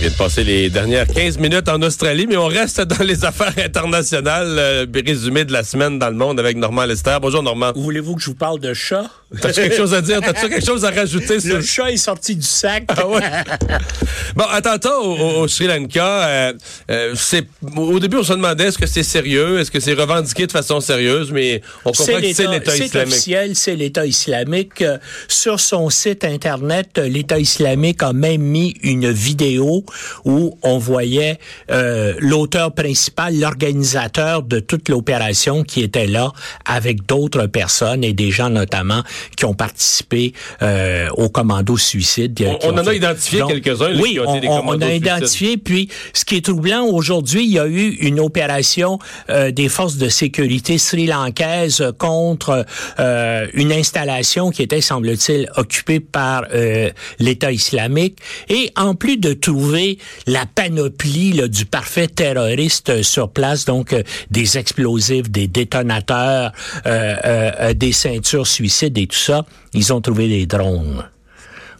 vient de passer les dernières 15 minutes en Australie, mais on reste dans les affaires internationales. Euh, résumé de la semaine dans le monde avec Normand Lester. Bonjour Normand. Voulez-vous que je vous parle de chat? T'as-tu quelque chose à dire? T'as-tu quelque chose à rajouter? Le chat est sorti du sac. Ah ouais. bon, attentat au, au, Sri Lanka, euh, euh, c'est au début on se demandait est-ce que c'est sérieux, est-ce que c'est revendiqué de façon sérieuse, mais on comprend que c'est l'État islamique. C'est officiel, c'est l'État islamique. Sur son site internet, l'État islamique a même mis une vidéo où on voyait euh, l'auteur principal, l'organisateur de toute l'opération qui était là avec d'autres personnes et des gens notamment qui ont participé euh, au commando suicide. On, en a identifié quelques-uns. Oui, qui ont on, été des on a identifié. Puis, ce qui est troublant aujourd'hui, il y a eu une opération euh, des forces de sécurité sri-lankaises contre euh, une installation qui était, semble-t-il, occupée par euh, l'État islamique. Et en plus de trouver la panoplie là, du parfait terroriste sur place, donc euh, des explosifs, des détonateurs, euh, euh, des ceintures suicides et tout ça, ils ont trouvé des drones.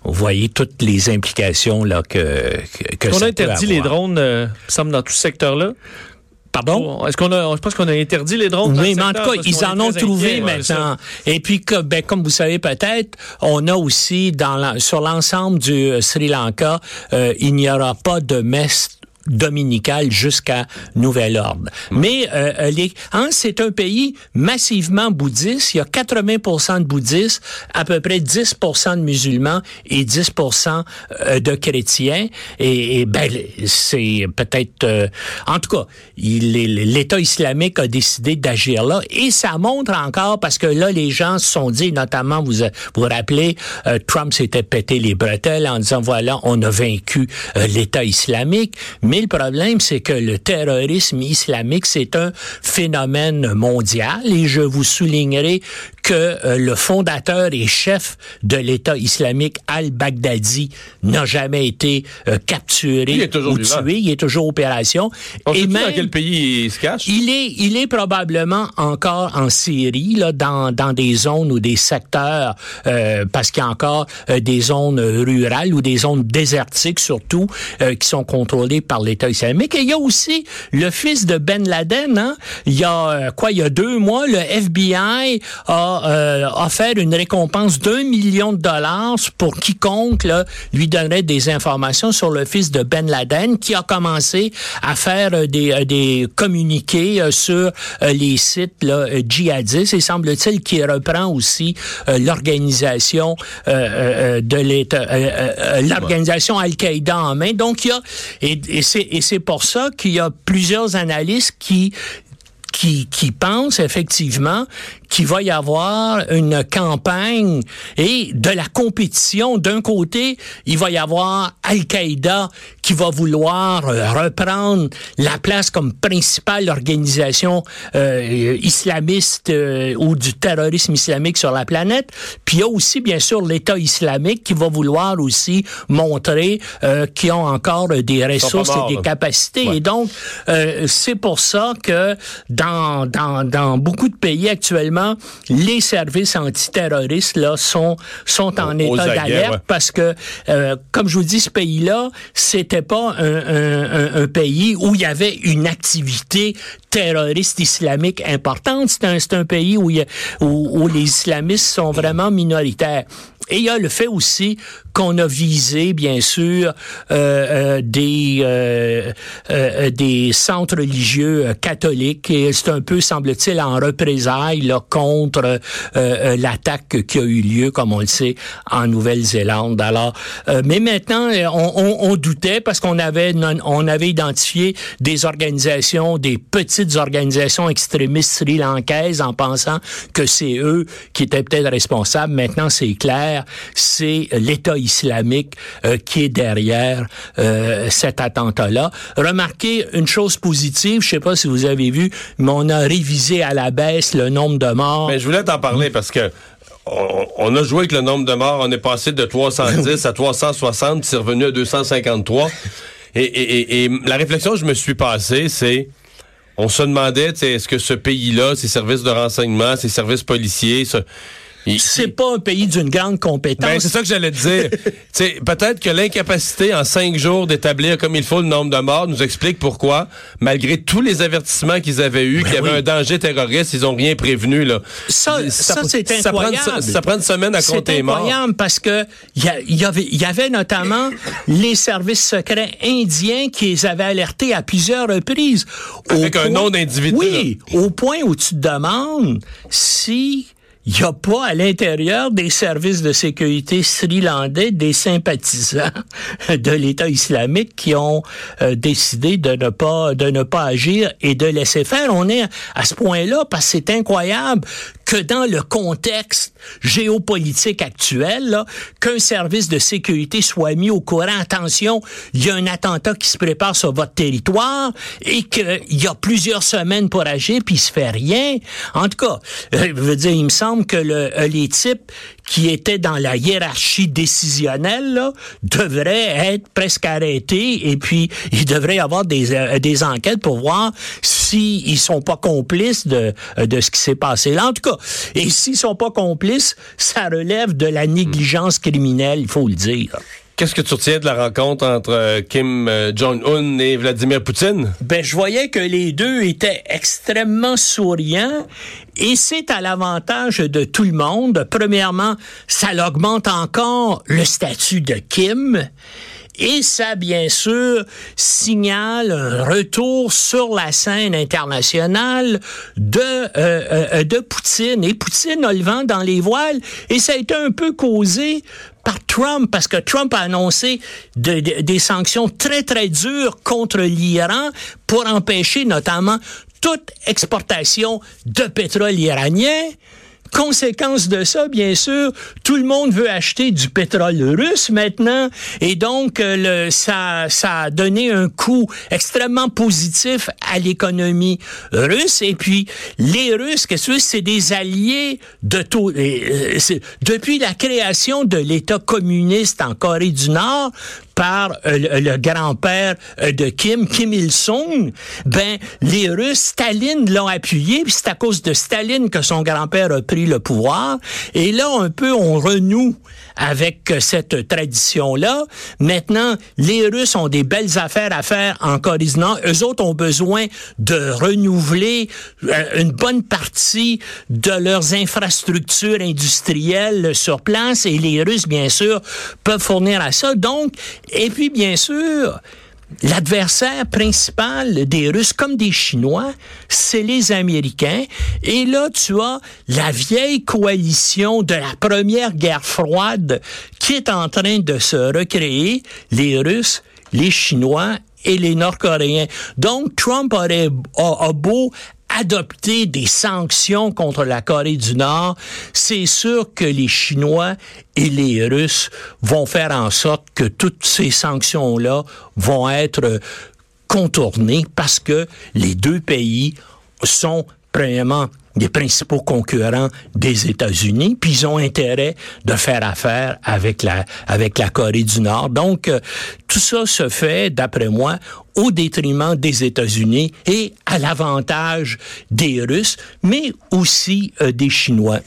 Vous voyez toutes les implications là que, que, On ça a interdit les drones, euh, semble dans tout ce secteur-là? Pardon? Est-ce qu'on a, je pense qu'on a interdit les drones. dans Oui, le mais en tout cas, ils en ont trouvé inquiets, ouais, c'est maintenant. Et puis, que, ben, comme vous savez peut-être, on a aussi dans la- sur l'ensemble du euh, Sri Lanka, euh, il n'y aura pas de messe dominicale jusqu'à nouvel ordre. Mais euh, euh, les, hein, c'est un pays massivement bouddhiste. Il y a 80 de bouddhistes, à peu près 10 de musulmans et 10 euh, de chrétiens. Et, et ben, c'est peut-être... euh, en tout cas, l'État islamique a décidé d'agir là. Et ça montre encore, parce que là, les gens se sont dit, notamment, vous vous, vous rappelez, euh, Trump s'était pété les bretelles en disant, voilà, on a vaincu euh, l'État islamique. Mais le problème, c'est que le terrorisme islamique, c'est un phénomène mondial. Et je vous soulignerai que euh, le fondateur et chef de l'État islamique, al-Baghdadi, n'a jamais été euh, capturé Il est toujours ou vivant. tué. Il est toujours opération. On et dans quel pays il se cache? il est, il est probablement encore en Syrie, là, dans, dans des zones ou des secteurs, euh, parce qu'il y a encore euh, des zones rurales ou des zones désertiques surtout, euh, qui sont contrôlées par l'État islamique. Et il y a aussi le fils de Ben Laden. Hein? Il y a euh, quoi? Il y a deux mois, le FBI a euh, offert une récompense d'un million de dollars pour quiconque lui donnerait des informations sur le fils de Ben Laden, qui a commencé à faire euh, des, euh, des communiqués sur les sites là, djihadistes. Et semble-t-il qu'il reprend aussi l'organisation de l'organisation Al-Qaïda en main. Donc il y a et, c'est et c'est pour ça qu'il y a plusieurs analystes qui, qui pensent effectivement qu'il va y avoir une campagne et de la compétition. D'un côté, il va y avoir Al-Qaïda qui va vouloir euh, reprendre la place comme principale organisation euh, islamiste euh, ou du terrorisme islamique sur la planète. Puis il y a aussi, bien sûr, l'État islamique qui va vouloir aussi montrer euh, qu'ils ont encore des ressources et des capacités. Ouais. Et donc, euh, c'est pour ça que dans, dans, dans beaucoup de pays actuellement, les services antiterroristes là sont sont en Aux état d'alerte ouais. parce que, euh, comme je vous dis, ce pays-là, c'était pas un, un- un- un pays où il y avait une activité terroriste islamique importante. C'est un, un pays où, il y a- où, où les islamistes sont vraiment minoritaires. Et il y a le fait aussi qu'on a visé, bien sûr, euh, euh, des euh, euh, des centres religieux euh, catholiques. Et c'est un peu, semble-t-il, en représailles là, contre euh, euh, l'attaque qui a eu lieu, comme on le sait, en Nouvelle-Zélande. Alors, euh, mais maintenant, euh, on, on- on doutait parce qu'on avait on avait identifié des organisations, des petites organisations extrémistes sri-lankaises en pensant que c'est eux qui étaient peut-être responsables. Maintenant, c'est clair, c'est l'État islamique euh, qui est derrière euh, cet attentat-là. Remarquez une chose positive, je sais pas si vous avez vu, mais on a révisé à la baisse le nombre de morts. Mais je voulais t'en parler parce que on, a joué avec le nombre de morts. On est passé de 310 à 360, puis c'est revenu à 253. Et, et- et- et la réflexion que je me suis passée, c'est on se demandait, est-ce que ce pays-là, ses services de renseignement, ses services policiers, ce- C'est pas un pays d'une grande compétence. Ben, c'est ça que j'allais te dire. Peut-être que l'incapacité en cinq jours d'établir comme il faut le nombre de morts nous explique pourquoi, malgré tous les avertissements qu'ils avaient eus, qu'il y avait un danger terroriste, ils ont rien prévenu. Là. Ça, ça, c'est incroyable. Ça prend, ça prend, une semaine à compter les morts. C'est incroyable parce que il y, y, avait, y avait notamment les services secrets indiens qui les avaient alertés à plusieurs reprises. Avec un nom d'individu. Oui, au point où tu te demandes si il n'y a pas à l'intérieur des services de sécurité sri-landais des sympathisants de l'État islamique qui ont euh, décidé de ne pas de ne pas agir et de laisser faire. On est à ce point-là parce que c'est incroyable que dans le contexte géopolitique actuel, qu'un service de sécurité soit mis au courant. Attention, il y a un attentat qui se prépare sur votre territoire et qu'il y a plusieurs semaines pour agir puis il se fait rien. En tout cas, euh, je veux dire, il me semble que le, euh, les types qui étaient dans la hiérarchie décisionnelle là, devraient être presque arrêtés et puis il devrait y avoir des, euh, des enquêtes pour voir s'ils ils sont pas complices de, de ce qui s'est passé là. En tout cas, et s'ils sont pas complices, ça relève de la négligence criminelle, il faut le dire. Qu'est-ce que tu retiens de la rencontre entre euh, Kim euh, Jong-un et Vladimir Poutine? Ben, je voyais que les deux étaient extrêmement souriants et c'est à l'avantage de tout le monde. Premièrement, ça augmente encore le statut de Kim. Et ça, bien sûr, signale un retour sur la scène internationale de, euh, euh, de Poutine. Et Poutine a le vent dans les voiles. Et ça a été un peu causé par Trump, parce que Trump a annoncé des sanctions très, très dures contre l'Iran pour empêcher notamment toute exportation de pétrole iranien. Conséquence de ça, bien sûr, tout le monde veut acheter du pétrole russe maintenant, et donc euh, le, ça, ça a donné un coup extrêmement positif à l'économie russe. Et puis les Russes, qu'est-ce que c'est des alliés de tout. Euh, depuis la création de l'État communiste en Corée du Nord, par euh, le, grand-père euh, de Kim, Kim Il-sung, ben les Russes, Staline l'ont appuyé, puis c'est à cause de Staline que son grand-père a pris le pouvoir. Et là, un peu, on renoue avec euh, cette tradition-là. Maintenant, les Russes ont des belles affaires à faire en Corée. Eux autres ont besoin de renouveler une bonne partie de leurs infrastructures industrielles sur place et les Russes, bien sûr, peuvent fournir à ça. Donc, et puis, bien sûr, L'adversaire principal des Russes comme des Chinois, c'est les Américains. Et là, tu as la vieille coalition de la première guerre froide qui est en train de se recréer, les Russes, les Chinois et les Nord-Coréens. Donc, Trump aurait, a beau adopter des sanctions contre la Corée du Nord, c'est sûr que les Chinois et les Russes vont faire en sorte que toutes ces sanctions-là vont être contournées parce que les deux pays sont premièrement des principaux concurrents des États-Unis, puis ils ont intérêt de faire affaire avec la avec la Corée du Nord. Donc euh, tout ça se fait d'après moi au détriment des États-Unis et à l'avantage des Russes, mais aussi euh, des Chinois.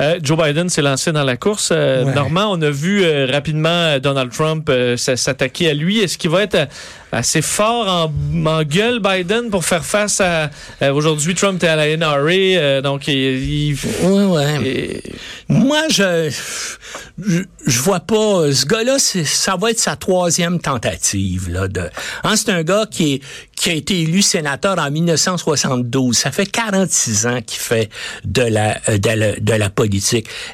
Euh, Joe Biden s'est lancé dans la course. Euh, Normand, on a vu euh, rapidement Donald Trump s'attaquer à lui. Est-ce qu'il va être assez fort en, gueule, Biden, pour faire face à... Aujourd'hui, Trump est à la NRA, donc il... ouais, ouais. Moi, je, je, vois pas... Ce gars-là, ça va être sa troisième tentative. Là, de, hein, c'est un gars qui, est, qui a été élu sénateur en 1972. Ça fait 46 ans qu'il fait de la, de la, de la politique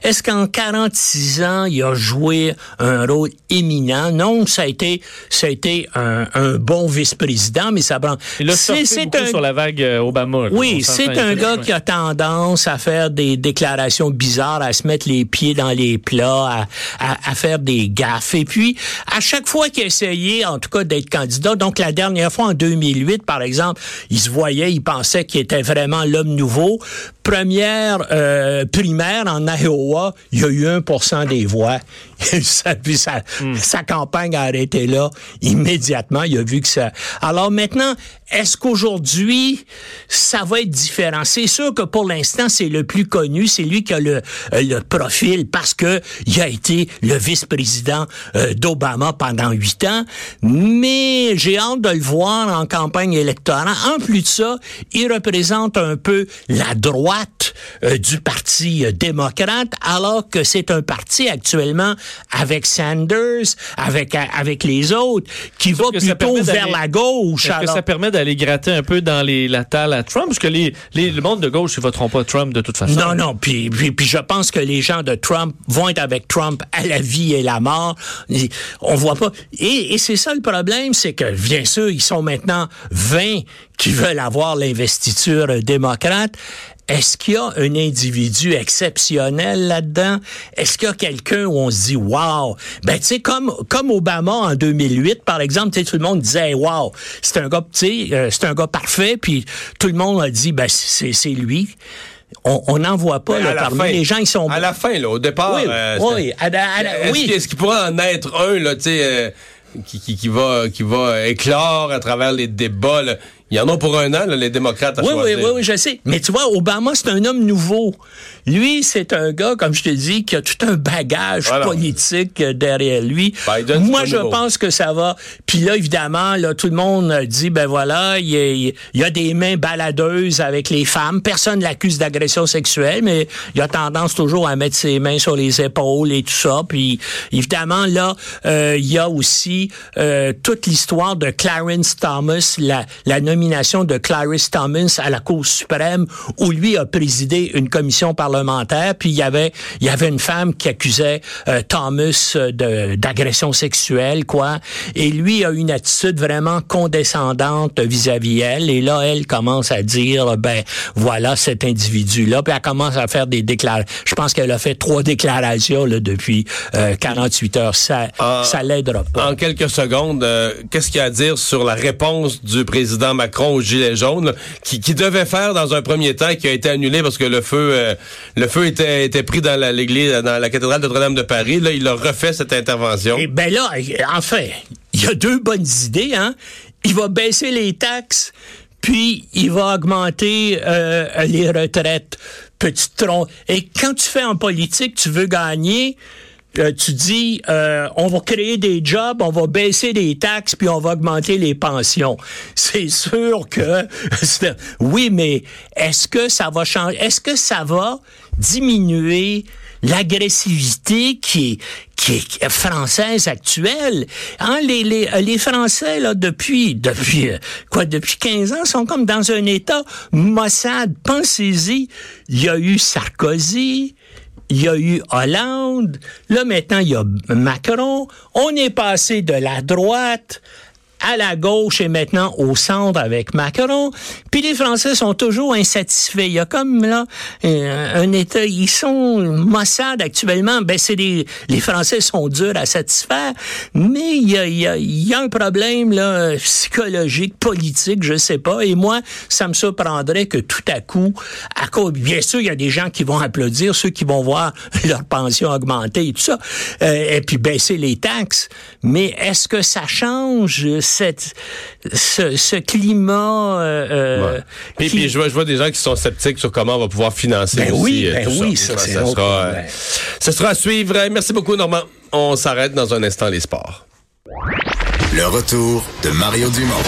est-ce qu'en 46 ans, il a joué un rôle éminent? Non, ça a été, ça a été un, bon vice-président, mais ça prend... Il a c'est un... sur la vague euh, Obama. oui, c'est un gars qui a tendance à faire des déclarations bizarres, à se mettre les pieds dans les plats, à, à, faire des gaffes. Et puis, à chaque fois qu'il a essayé, en tout cas, d'être candidat, donc la dernière fois en 2008, 2008, par exemple, il se voyait, il pensait qu'il était vraiment l'homme nouveau. Première euh, primaire en Iowa, il y a eu 1% des voix. ça, puis sa, hmm. sa campagne a arrêté là immédiatement. Il a vu que ça. Alors maintenant, est-ce qu'aujourd'hui ça va être différent? C'est sûr que pour l'instant c'est le plus connu, c'est lui qui a le, euh, le profil parce que il a été le vice-président euh, d'Obama pendant huit ans. Mais j'ai hâte de le voir en campagne électorale. En plus de ça, il représente un peu la droite euh, du parti démocrate, alors que c'est un parti actuellement avec Sanders, avec avec les autres, qui va plutôt vers la gauche. Est-ce que ça permet d'aller gratter un peu dans les, la talle à Trump? Parce que les, les, le monde de gauche, ils voteront pas Trump de toute façon. Non, non. Puis, puis, puis, je pense que les gens de Trump vont être avec Trump à la vie et la mort. On voit pas. Et, et c'est ça le problème, c'est que, bien sûr, ils sont maintenant 20 qui veulent avoir l'investiture démocrate. Est-ce qu'il y a un individu exceptionnel là-dedans? Est-ce qu'il y a quelqu'un où on se dit, wow? Ben, tu sais, comme, comme Obama en 2008, par exemple, tu sais, tout le monde disait, wow, c'est un gars, tu sais, euh, c'est un gars parfait, puis tout le monde a dit, ben, c'est, lui. On n'en voit pas là, parmi fin, les gens ils sont à la fin là au départ oui, euh, oui, est-ce, qu'il pourrait en être un là tu sais euh, qui, qui, qui, va qui va éclore à travers les débats là? Il y en a pour un an, les démocrates à oui, choisir. Oui, oui, oui, je sais. Mais tu vois, Obama, c'est un homme nouveau. Lui, c'est un gars, comme je te dis, qui a tout un bagage politique derrière lui. Moi, je pense que ça va. Puis là, évidemment, là, tout le monde dit, ben voilà, il y, a des mains baladeuses avec les femmes. Personne l'accuse d'agression sexuelle, mais il a tendance toujours à mettre ses mains sur les épaules et tout ça. Puis évidemment, là, euh, il y a aussi euh, toute l'histoire de Clarence Thomas, la, nomination de Clarence Thomas à la Cour suprême, où lui a présidé une commission parlementaire, puis il y avait y avait une femme qui accusait euh, Thomas d'agression sexuelle, quoi, et lui a une attitude vraiment condescendante vis-à-vis elle, et là elle commence à dire ben voilà cet individu-là, puis elle commence à faire des déclarations. Je pense qu'elle a fait trois déclarations là, depuis 48 euh, heures. Ça ça l'aidera pas. En quelques secondes, qu'est-ce qu'il y a à dire sur la réponse du président Macron au gilet jaune, qui, qui, devait faire dans un premier temps, qui a été annulé parce que le feu, euh, le feu était, était pris dans l'église, dans la cathédrale de Notre-Dame de Paris. Là, il a refait cette intervention. Et eh ben là, enfin, il y a deux bonnes idées. Hein. Il va baisser les taxes puis il va augmenter euh, les retraites. Petit tronc. Et quand tu fais en politique, tu veux gagner, euh, tu dis euh, on va créer des jobs, on va baisser les taxes, puis on va augmenter les pensions. C'est sûr que oui, mais est-ce que ça va changer Est-ce que ça va diminuer l'agressivité qui est, qui est française actuelle. Hein, les, les, les Français, là, depuis, depuis, quoi, depuis 15 ans, sont comme dans un état Mossad. Pensez-y, il y a eu Sarkozy, il y a eu Hollande, là maintenant il y a Macron, on est passé de la droite à la gauche et maintenant au centre avec Macron. Puis les Français sont toujours insatisfaits. Il y a comme là un, État, ils sont Mossad actuellement. Ben c'est les les Français sont durs à satisfaire, mais il y a, y a, y a un problème là psychologique, politique, je sais pas. Et moi, ça me surprendrait que tout à coup, à cause, bien sûr, il y a des gens qui vont applaudir, ceux qui vont voir leur pension augmenter et tout ça, euh, et puis baisser les taxes. Mais est-ce que ça change? Cette, ce, climat. Euh, euh puis, je, vois, je vois des gens qui sont sceptiques sur comment on va pouvoir financer ben aussi, oui, euh, ben oui, ça, ça, ça, sera, euh, ça sera à suivre. Merci beaucoup, Normand. On s'arrête dans un instant les sports. Le retour de Mario Dumont.